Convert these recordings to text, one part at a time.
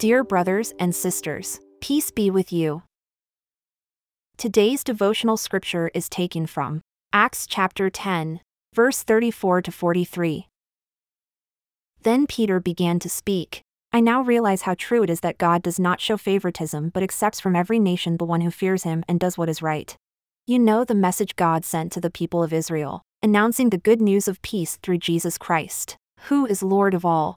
Dear brothers and sisters, peace be with you. Today's devotional scripture is taken from Acts chapter 10, verse 34 to 43. Then Peter began to speak. I now realize how true it is that God does not show favoritism but accepts from every nation the one who fears him and does what is right. You know the message God sent to the people of Israel, announcing the good news of peace through Jesus Christ, who is Lord of all.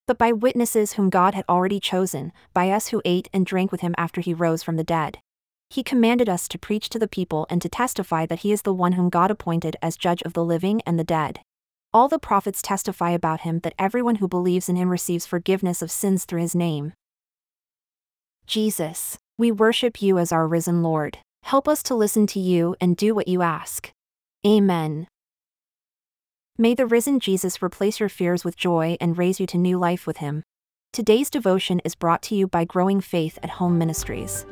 but by witnesses whom God had already chosen, by us who ate and drank with him after he rose from the dead. He commanded us to preach to the people and to testify that he is the one whom God appointed as judge of the living and the dead. All the prophets testify about him that everyone who believes in him receives forgiveness of sins through his name. Jesus, we worship you as our risen Lord. Help us to listen to you and do what you ask. Amen. May the risen Jesus replace your fears with joy and raise you to new life with him. Today's devotion is brought to you by Growing Faith at Home Ministries.